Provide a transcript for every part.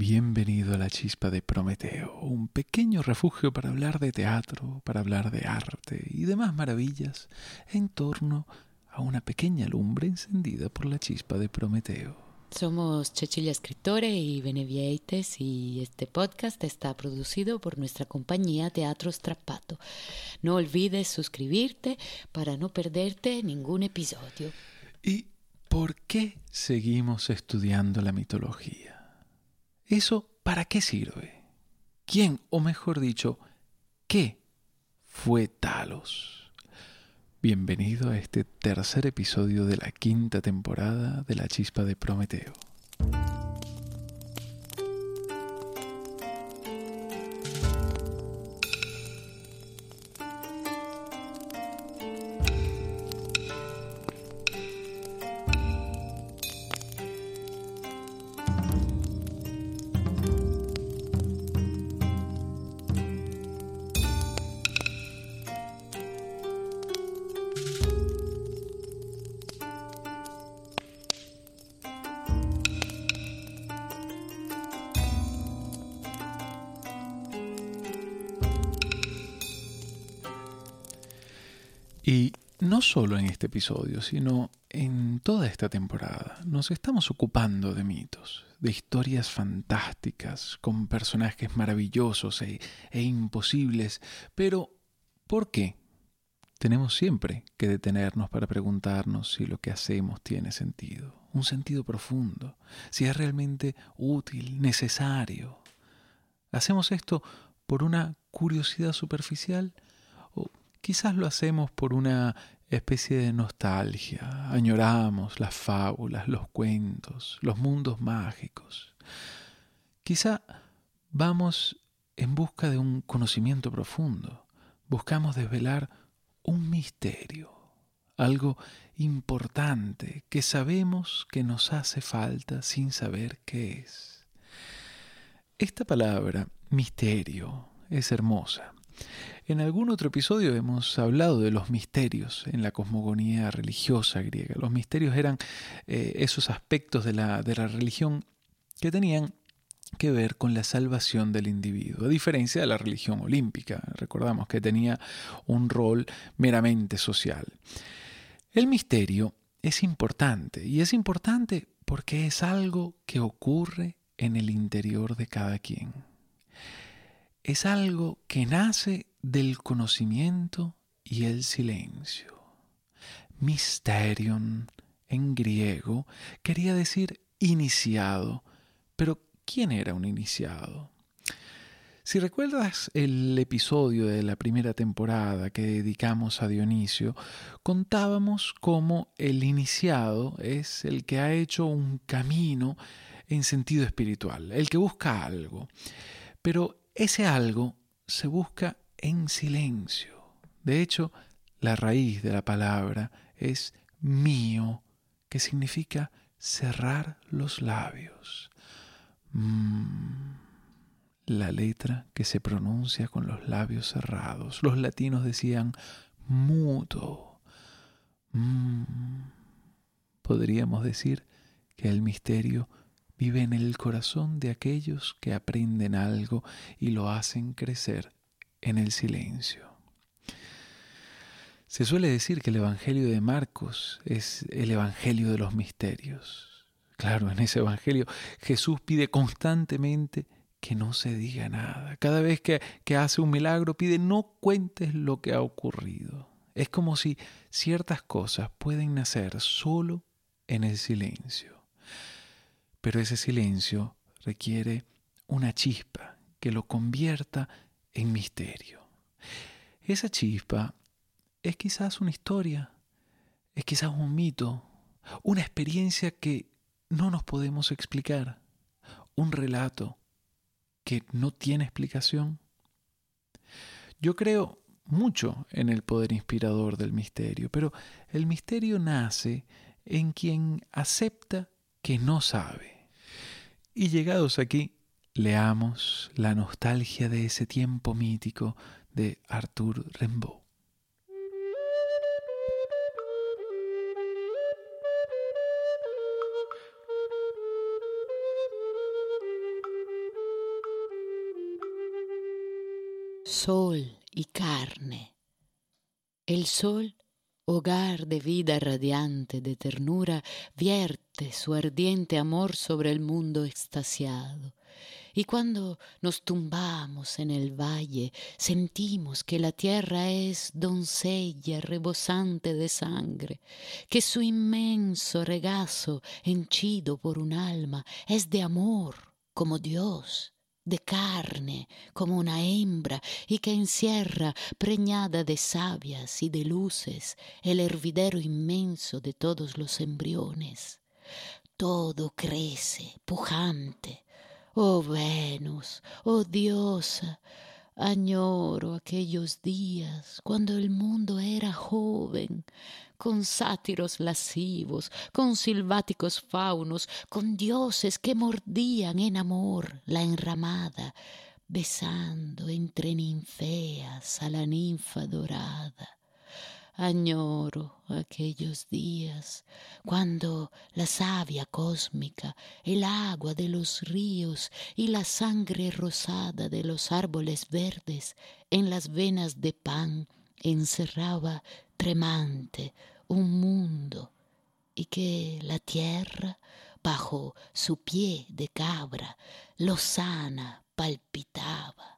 Bienvenido a la chispa de Prometeo, un pequeño refugio para hablar de teatro, para hablar de arte y demás maravillas en torno a una pequeña lumbre encendida por la chispa de Prometeo. Somos Cecilia Escritore y Benevieites y este podcast está producido por nuestra compañía Teatro Strappato. No olvides suscribirte para no perderte ningún episodio. ¿Y por qué seguimos estudiando la mitología? ¿Eso para qué sirve? ¿Quién, o mejor dicho, qué fue Talos? Bienvenido a este tercer episodio de la quinta temporada de La Chispa de Prometeo. No solo en este episodio, sino en toda esta temporada, nos estamos ocupando de mitos, de historias fantásticas, con personajes maravillosos e, e, imposibles. Pero, ¿por qué? Tenemos siempre que detenernos para preguntarnos si lo que hacemos tiene sentido, un sentido profundo, si es realmente útil, necesario. ¿Hacemos esto por una curiosidad superficial? Quizás lo hacemos por una especie de nostalgia, añoramos las fábulas, los cuentos, los mundos mágicos. Quizá vamos en busca de un conocimiento profundo, buscamos desvelar un misterio, algo importante que sabemos que nos hace falta sin saber qué es. Esta palabra, misterio, es hermosa. En algún otro episodio hemos hablado de los misterios en la cosmogonía religiosa griega. Los misterios eran eh, esos aspectos de la, de la religión que tenían que ver con la salvación del individuo, a diferencia de la religión olímpica. Recordamos que tenía un rol meramente social. El misterio es importante y es importante porque es algo que ocurre en el interior de cada quien. Es algo que nace del conocimiento y el silencio. Mysterion en griego quería decir iniciado, pero ¿quién era un iniciado? Si recuerdas el episodio de la primera temporada que dedicamos a Dionisio, contábamos cómo el iniciado es el que ha hecho un camino en sentido espiritual, el que busca algo. Pero ese algo se busca en silencio. De hecho, la raíz de la palabra es mío, que significa cerrar los labios. Mm, la letra que se pronuncia con los labios cerrados. Los latinos decían mudo. Mm, podríamos decir que el misterio vive en el corazón de aquellos que aprenden algo y lo hacen crecer en el silencio. Se suele decir que el Evangelio de Marcos es el Evangelio de los misterios. Claro, en ese Evangelio Jesús pide constantemente que no se diga nada. Cada vez que, que, hace un milagro pide no cuentes lo que ha ocurrido. Es como si ciertas cosas pueden nacer solo en el silencio. Pero ese silencio requiere una chispa que lo convierta en misterio. Esa chispa es quizás una historia, es quizás un mito, una experiencia que no nos podemos explicar, un relato que no tiene explicación. Yo creo mucho en el poder inspirador del misterio, pero el misterio nace en quien acepta que no sabe. Y llegados aquí, leamos la nostalgia de ese tiempo mítico de Arthur Rimbaud. Sol y carne. El sol, hogar de vida radiante, de ternura, vierte su ardiente amor sobre el mundo extasiado. Y cuando nos tumbamos en el valle, sentimos que la tierra es doncella rebosante de sangre, que su inmenso regazo, henchido por un alma, es de amor como Dios de carne como una hembra y que encierra, preñada de sabias y de luces, el hervidero inmenso de todos los embriones. Todo crece, pujante. Oh Venus, oh diosa, añoro aquellos días cuando el mundo era joven, con sátiros lascivos, con silváticos faunos, con dioses que mordían en amor la enramada, besando entre ninfeas a la ninfa dorada. Añoro aquellos días cuando la savia cósmica, el agua de los ríos y la sangre rosada de los árboles verdes en las venas de pan encerraba tremante un mundo y que la tierra bajo su pie de cabra lozana palpitaba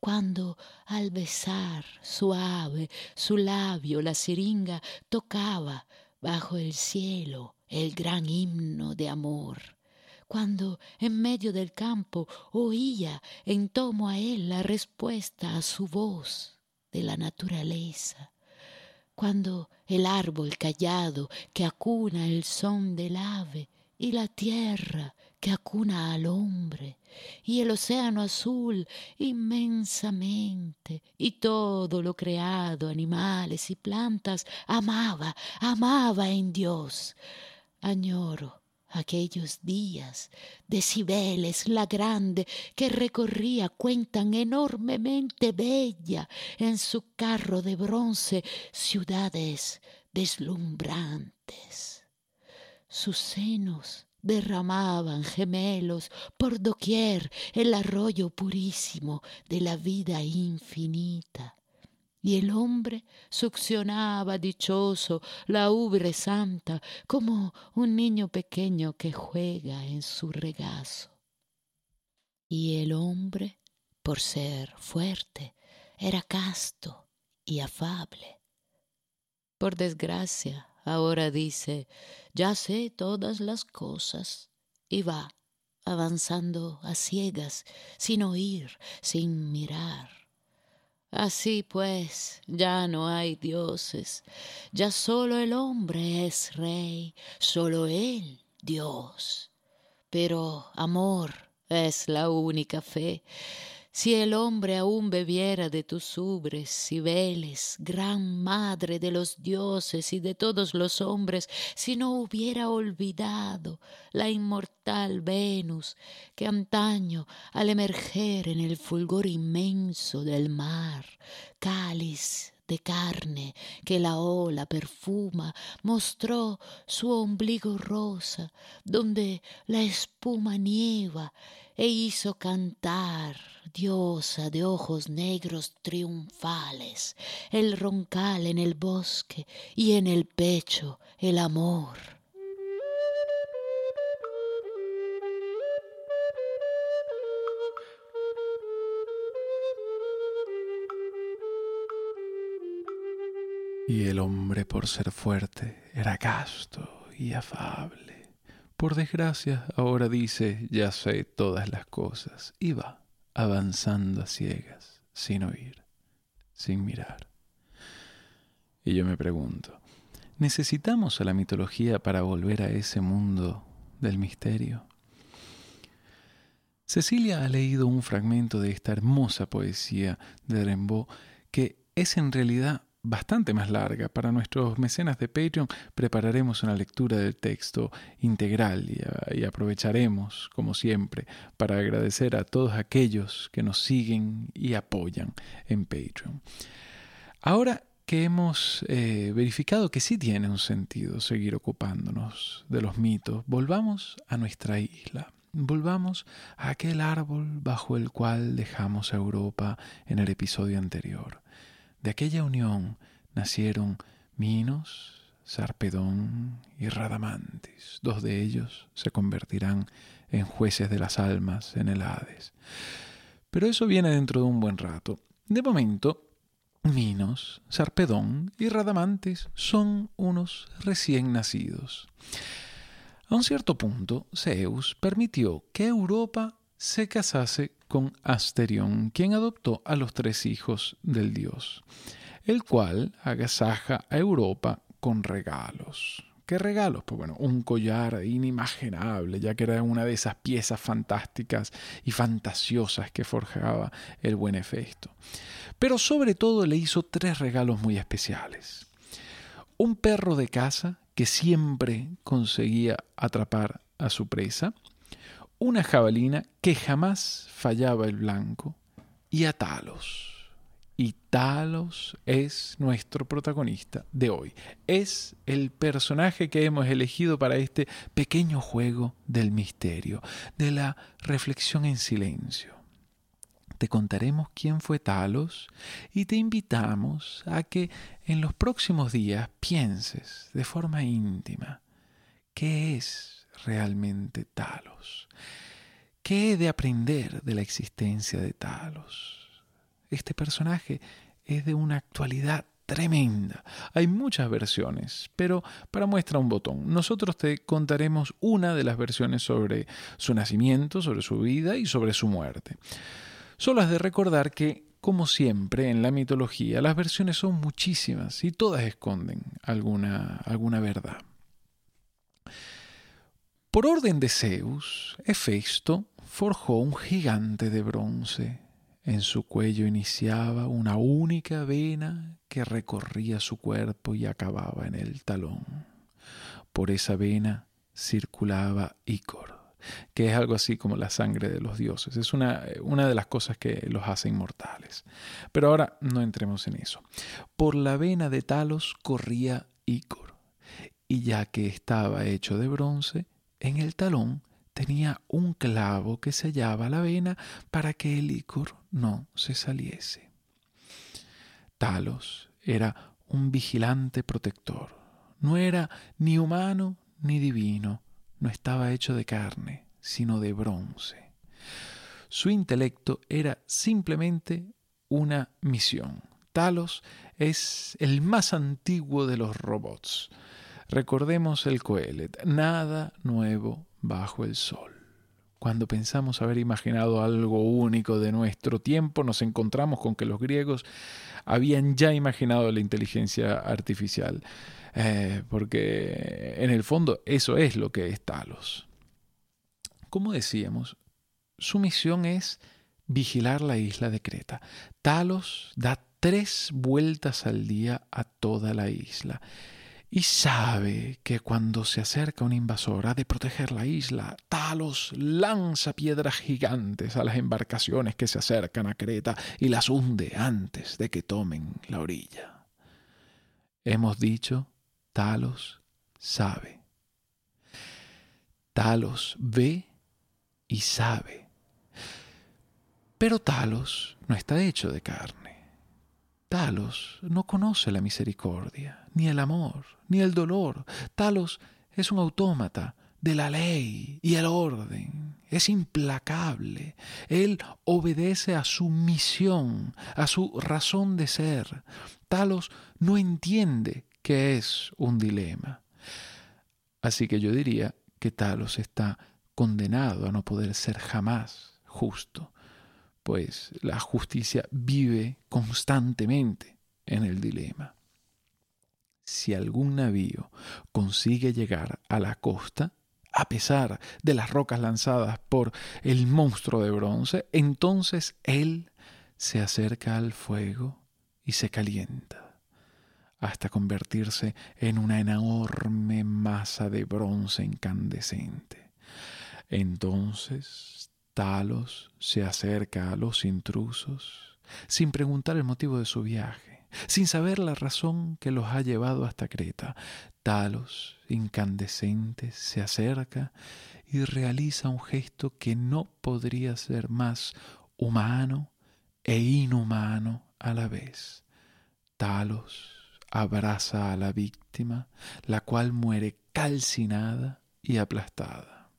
cuando al besar suave su labio la siringa tocaba bajo el cielo el gran himno de amor. Cuando en medio del campo oía en tomo a él la respuesta a su voz de la naturaleza, cuando el árbol callado que acuna el son del ave y la tierra que acuna al hombre y el océano azul inmensamente y todo lo creado, animales y plantas, amaba, amaba en Dios. Añoro Aquellos días de Cibeles la grande que recorría cuentan enormemente bella en su carro de bronce ciudades deslumbrantes. Sus senos derramaban gemelos por doquier el arroyo purísimo de la vida infinita y el hombre succionaba dichoso la ubre santa como un niño pequeño que juega en su regazo. Y el hombre, por ser fuerte, era casto y afable. Por desgracia, ahora dice, ya sé todas las cosas, y va avanzando a ciegas, sin oír, sin mirar Así pues, ya no hay dioses, ya solo el hombre es rey, solo él Dios. Pero amor es la única fe, si el hombre aún bebiera de tus ubres, Cibeles, gran madre de los dioses y de todos los hombres, si no hubiera olvidado la inmortal Venus, que antaño, al emerger en el fulgor inmenso del mar, cáliz de carne que la ola perfuma, mostró su ombligo rosa, donde la espuma nieva, e hizo cantar, diosa de ojos negros triunfales, el roncal en el bosque y en el pecho el amor. Y el hombre por ser fuerte era casto y afable. Por desgracia, ahora dice, ya sé todas las cosas, y va avanzando a ciegas, sin oír, sin mirar. Y yo me pregunto, ¿necesitamos a la mitología para volver a ese mundo del misterio? Cecilia ha leído un fragmento de esta hermosa poesía de Rimbaud que es en realidad bastante más larga. Para nuestros mecenas de Patreon prepararemos una lectura del texto integral y, aprovecharemos, como siempre, para agradecer a todos aquellos que nos siguen y apoyan en Patreon. Ahora que hemos eh, verificado que sí tiene un sentido seguir ocupándonos de los mitos, volvamos a nuestra isla, volvamos a aquel árbol bajo el cual dejamos a Europa en el episodio anterior. De aquella unión nacieron Minos, Sarpedón y Radamantis. Dos de ellos se convertirán en jueces de las almas en el Hades. Pero eso viene dentro de un buen rato. De momento, Minos, Sarpedón y Radamantis son unos recién nacidos. A un cierto punto, Zeus permitió que Europa se casase con Asterión, quien adoptó a los tres hijos del dios, el cual agasaja a Europa con regalos. ¿Qué regalos? Pues bueno, un collar inimaginable, ya que era una de esas piezas fantásticas y fantasiosas que forjaba el buen Hefesto. Pero sobre todo le hizo tres regalos muy especiales. Un perro de casa que siempre conseguía atrapar a su presa, una jabalina que jamás fallaba el blanco, y a Talos y Talos es nuestro protagonista de hoy. Es el personaje que hemos elegido para este pequeño juego del misterio, de la reflexión en silencio. Te contaremos quién fue Talos y te invitamos a que en los próximos días pienses de forma íntima qué es realmente Talos. ¿Qué he de aprender de la existencia de Talos? este personaje es de una actualidad tremenda. Hay muchas versiones, pero para muestra un botón, nosotros te contaremos una de las versiones sobre su nacimiento, sobre su vida y sobre su muerte. Solo has de recordar que, como siempre en la mitología, las versiones son muchísimas y todas esconden alguna, alguna verdad. Por orden de Zeus, Hefesto forjó un gigante de bronce en su cuello iniciaba una única vena que recorría su cuerpo y acababa en el talón. Por esa vena circulaba Ícor, que es algo así como la sangre de los dioses. Es una, una de las cosas que los hace inmortales. Pero ahora no entremos en eso. Por la vena de Talos corría Ícor, y ya que estaba hecho de bronce, en el talón tenía un clavo que sellaba la vena para que el licor no se saliese. Talos era un vigilante protector. No era ni humano ni divino, no estaba hecho de carne, sino de bronce. Su intelecto era simplemente una misión. Talos es el más antiguo de los robots. Recordemos el Coelet, nada nuevo bajo el sol. Cuando pensamos haber imaginado algo único de nuestro tiempo, nos encontramos con que los griegos habían ya imaginado la inteligencia artificial, eh, porque en el fondo eso es lo que es Talos. Como decíamos, su misión es vigilar la isla de Creta. Talos da tres vueltas al día a toda la isla y sabe que cuando se acerca un invasor ha de proteger la isla. Talos lanza piedras gigantes a las embarcaciones que se acercan a Creta y las hunde antes de que tomen la orilla. Hemos dicho, Talos sabe. Talos ve y sabe. Pero Talos no está hecho de carne. Talos no conoce la misericordia, ni el amor, ni el dolor. Talos es un autómata de la ley y el orden. Es implacable. Él obedece a su misión, a su razón de ser. Talos no entiende que es un dilema. Así que yo diría que Talos está condenado a no poder ser jamás justo pues la justicia vive constantemente en el dilema. Si algún navío consigue llegar a la costa, a pesar de las rocas lanzadas por el monstruo de bronce, entonces él se acerca al fuego y se calienta, hasta convertirse en una enorme masa de bronce incandescente. Entonces Talos se acerca a los intrusos sin preguntar el motivo de su viaje. Sin saber la razón que los ha llevado hasta Creta. Talos, incandescente, se acerca y realiza un gesto que no podría ser más humano e inhumano a la vez. Talos abraza a la víctima, la cual muere calcinada y aplastada.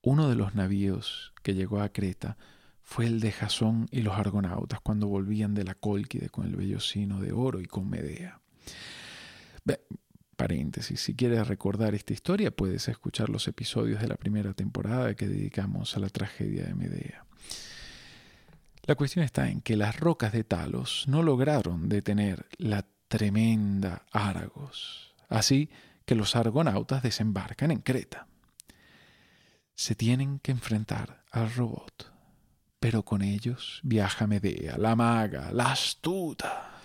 Uno de los navíos que llegó a Creta fue el de Jasón y los argonautas cuando volvían de la Cólquide con el vellocino de oro y con Medea. paréntesis, si quieres recordar esta historia puedes escuchar los episodios de la primera temporada que dedicamos a la tragedia de Medea. La cuestión está en que las rocas de Talos no lograron detener la tremenda Argos, así que los argonautas desembarcan en Creta. Se tienen que enfrentar al robot pero con ellos viaja Medea, la maga, la astuta.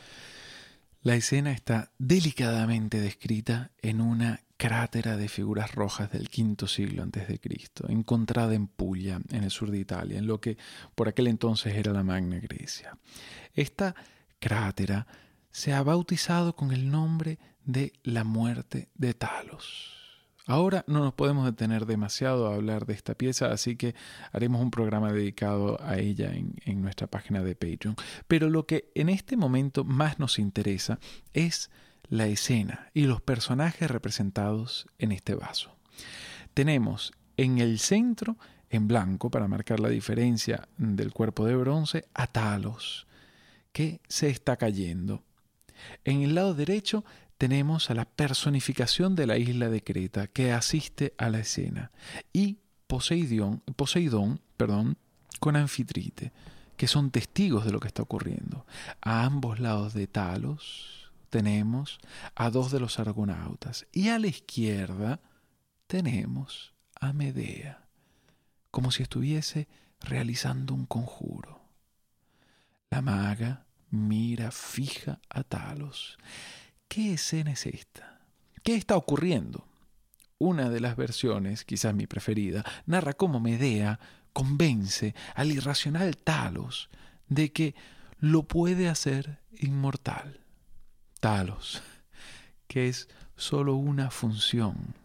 La escena está delicadamente descrita en una crátera de figuras rojas del quinto siglo antes de Cristo, encontrada en Puglia, en el sur de Italia, en lo que por aquel entonces era la Magna Grecia. Esta crátera se ha bautizado con el nombre de la muerte de Talos. Ahora no nos podemos detener demasiado a hablar de esta pieza, así que haremos un programa dedicado a ella en, nuestra página de Patreon. Pero lo que en este momento más nos interesa es la escena y los personajes representados en este vaso. Tenemos en el centro, en blanco, para marcar la diferencia del cuerpo de bronce, a Talos, que se está cayendo. En el lado derecho tenemos a la personificación de la isla de Creta que asiste a la escena y Poseidón, Poseidón perdón, con Anfitrite, que son testigos de lo que está ocurriendo. A ambos lados de Talos tenemos a dos de los argonautas y a la izquierda tenemos a Medea, como si estuviese realizando un conjuro. La maga mira fija a Talos ¿Qué escena es esta? ¿Qué está ocurriendo? Una de las versiones, quizás mi preferida, narra cómo Medea convence al irracional Talos de que lo puede hacer inmortal. Talos, que es solo una función,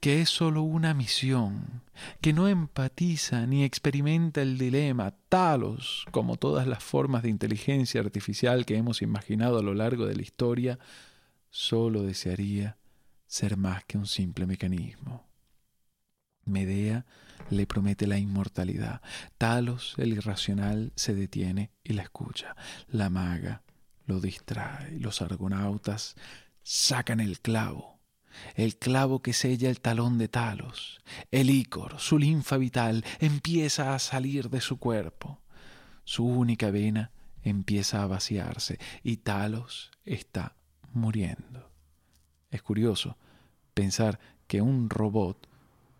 que es solo una misión, que no empatiza ni experimenta el dilema, Talos, como todas las formas de inteligencia artificial que hemos imaginado a lo largo de la historia, solo desearía ser más que un simple mecanismo. Medea le promete la inmortalidad. Talos, el irracional, se detiene y la escucha. La maga lo distrae. Los argonautas sacan el clavo. El clavo que sella el talón de Talos. El ícor, su linfa vital, empieza a salir de su cuerpo. Su única vena empieza a vaciarse y Talos está muriendo. Es curioso pensar que un robot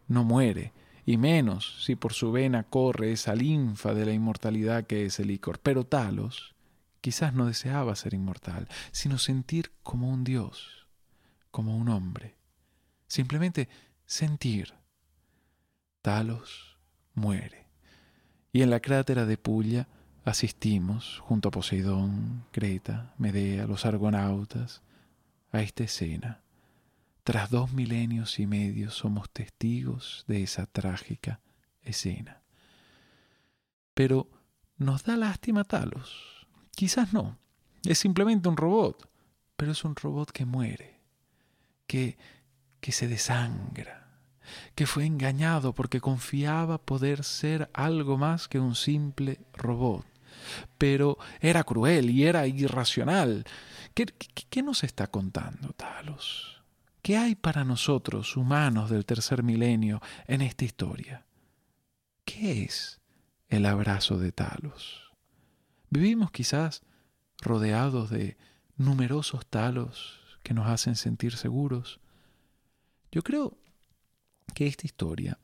no muere, y menos si por su vena corre esa linfa de la inmortalidad que es el licor. Pero Talos quizás no deseaba ser inmortal, sino sentir como un dios, como un hombre. Simplemente sentir. Talos muere. Y en la crátera de Pulla asistimos, junto a Poseidón, Creta, Medea, los argonautas, a esta escena. Tras dos milenios y medio somos testigos de esa trágica escena. Pero, ¿nos da lástima Talos? Quizás no. Es simplemente un robot, pero es un robot que muere, que, que se desangra, que fue engañado porque confiaba poder ser algo más que un simple robot pero era cruel y era irracional. ¿Qué, qué, nos está contando Talos? ¿Qué hay para nosotros, humanos del tercer milenio, en esta historia? ¿Qué es el abrazo de Talos? Vivimos quizás rodeados de numerosos talos que nos hacen sentir seguros. Yo creo que esta historia,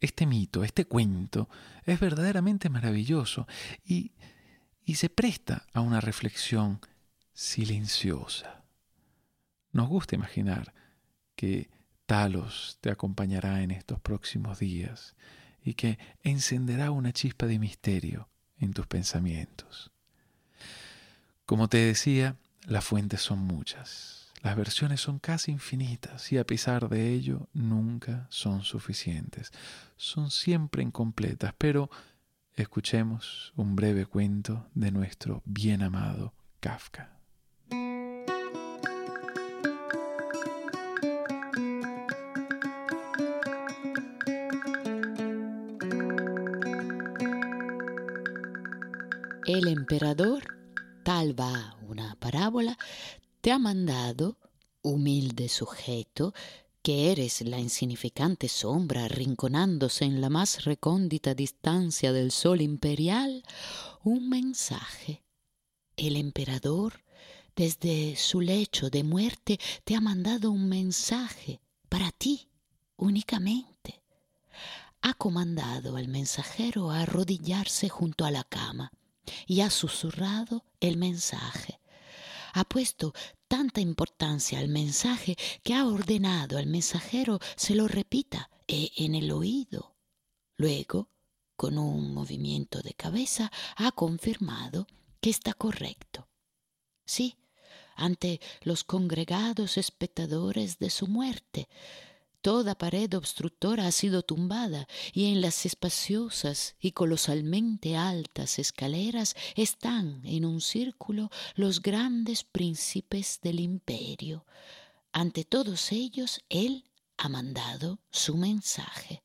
este mito, este cuento, es verdaderamente maravilloso y y se presta a una reflexión silenciosa. Nos gusta imaginar que Talos te acompañará en estos próximos días y que encenderá una chispa de misterio en tus pensamientos. Como te decía, las fuentes son muchas, las versiones son casi infinitas y a pesar de ello nunca son suficientes. Son siempre incompletas, pero escuchemos un breve cuento de nuestro bien amado Kafka. El emperador, tal va una parábola, te ha mandado, humilde sujeto, que eres la insignificante sombra arrinconándose en la más recóndita distancia del sol imperial, un mensaje. El emperador, desde su lecho de muerte, te ha mandado un mensaje para ti únicamente. Ha comandado al mensajero a arrodillarse junto a la cama y ha susurrado el mensaje. Ha puesto tanta importancia al mensaje que ha ordenado al mensajero se lo repita e en el oído. Luego, con un movimiento de cabeza, ha confirmado que está correcto. Sí, ante los congregados espectadores de su muerte, Toda pared obstructora ha sido tumbada y en las espaciosas y colosalmente altas escaleras están en un círculo los grandes príncipes del imperio. Ante todos ellos él ha mandado su mensaje.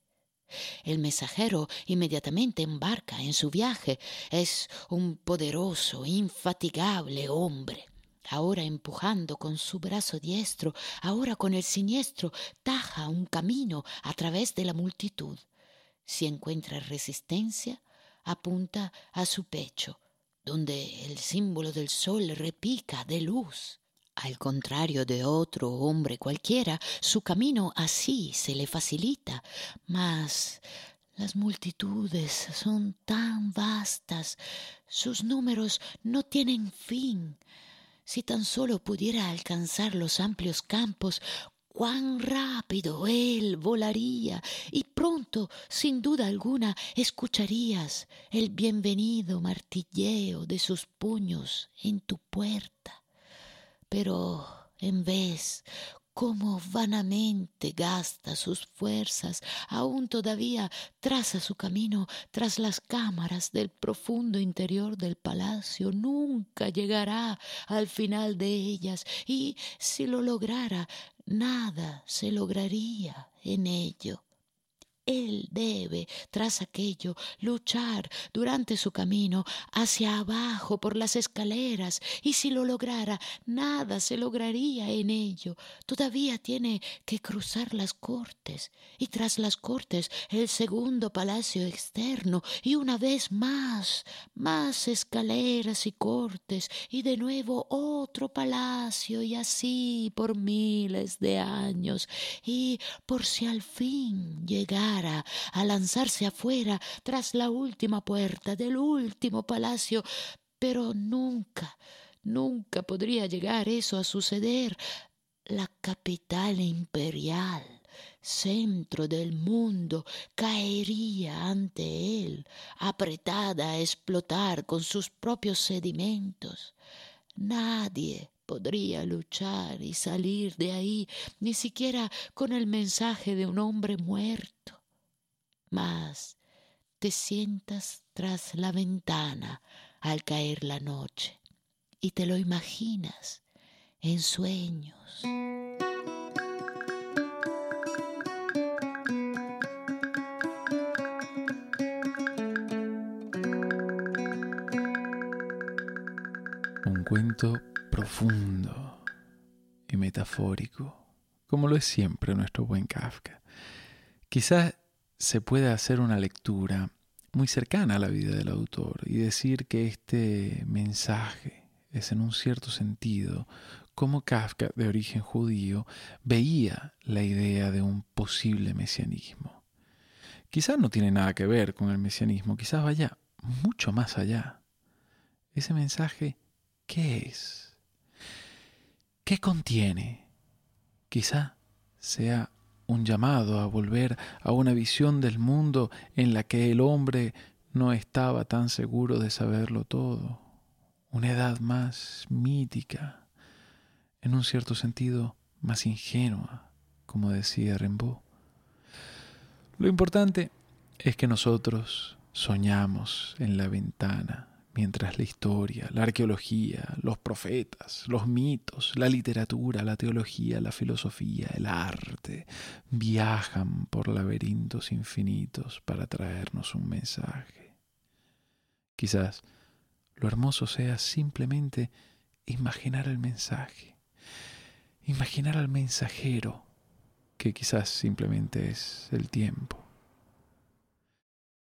El mensajero inmediatamente embarca en su viaje. Es un poderoso, infatigable hombre ahora empujando con su brazo diestro, ahora con el siniestro, taja un camino a través de la multitud. Si encuentra resistencia, apunta a su pecho, donde el símbolo del sol repica de luz. Al contrario de otro hombre cualquiera, su camino así se le facilita, mas las multitudes son tan vastas, sus números no tienen fin, si tan solo pudiera alcanzar los amplios campos, cuán rápido él volaría y pronto, sin duda alguna, escucharías el bienvenido martilleo de sus puños en tu puerta. Pero en vez, cómo vanamente gasta sus fuerzas, aún todavía traza su camino tras las cámaras del profundo interior del palacio, nunca llegará al final de ellas, y si lo lograra, nada se lograría en ello. Él debe, tras aquello, luchar durante su camino hacia abajo por las escaleras, y si lo lograra, nada se lograría en ello. Todavía tiene que cruzar las cortes, y tras las cortes el segundo palacio externo, y una vez más, más escaleras y cortes, y de nuevo otro palacio, y así por miles de años, y por si al fin llegara a lanzarse afuera tras la última puerta del último palacio, pero nunca, nunca podría llegar eso a suceder. La capital imperial, centro del mundo, caería ante él, apretada a explotar con sus propios sedimentos. Nadie podría luchar y salir de ahí, ni siquiera con el mensaje de un hombre muerto mas te sientas tras la ventana al caer la noche y te lo imaginas en sueños. Un cuento profundo y metafórico, como lo es siempre nuestro buen Kafka. Quizás se puede hacer una lectura muy cercana a la vida del autor y decir que este mensaje es en un cierto sentido como Kafka, de origen judío, veía la idea de un posible mesianismo. Quizás no tiene nada que ver con el mesianismo, quizás vaya mucho más allá. Ese mensaje, ¿qué es? ¿Qué contiene? Quizá sea un llamado a volver a una visión del mundo en la que el hombre no estaba tan seguro de saberlo todo, una edad más mítica, en un cierto sentido más ingenua, como decía Rimbaud. Lo importante es que nosotros soñamos en la ventana mientras la historia, la arqueología, los profetas, los mitos, la literatura, la teología, la filosofía, el arte viajan por laberintos infinitos para traernos un mensaje. Quizás lo hermoso sea simplemente imaginar el mensaje, imaginar al mensajero, que quizás simplemente es el tiempo.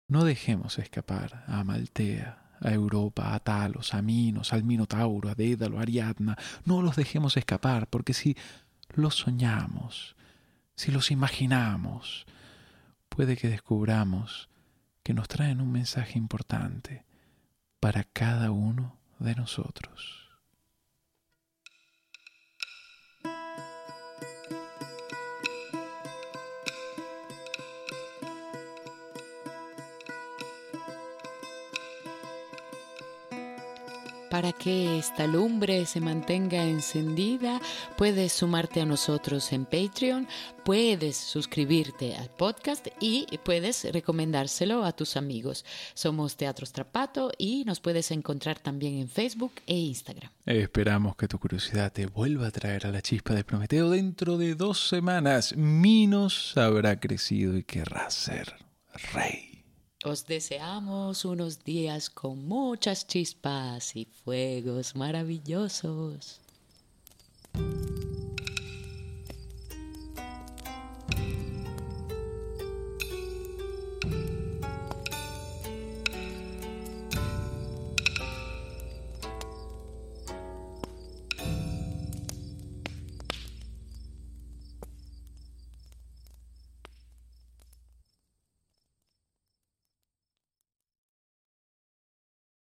No dejemos escapar a Amaltea, a Europa, a Talos, a Minos, al Minotauro, a Dédalo, a Ariadna. No los dejemos escapar, porque si los soñamos, si los imaginamos, puede que descubramos que nos traen un mensaje importante para cada uno de nosotros. Para que esta lumbre se mantenga encendida, puedes sumarte a nosotros en Patreon, puedes suscribirte al podcast y puedes recomendárselo a tus amigos. Somos Teatro Strapato y nos puedes encontrar también en Facebook e Instagram. Esperamos que tu curiosidad te vuelva a traer a la chispa de Prometeo dentro de dos semanas. Minos habrá crecido y querrá ser rey. Os deseamos unos días con muchas chispas y fuegos maravillosos.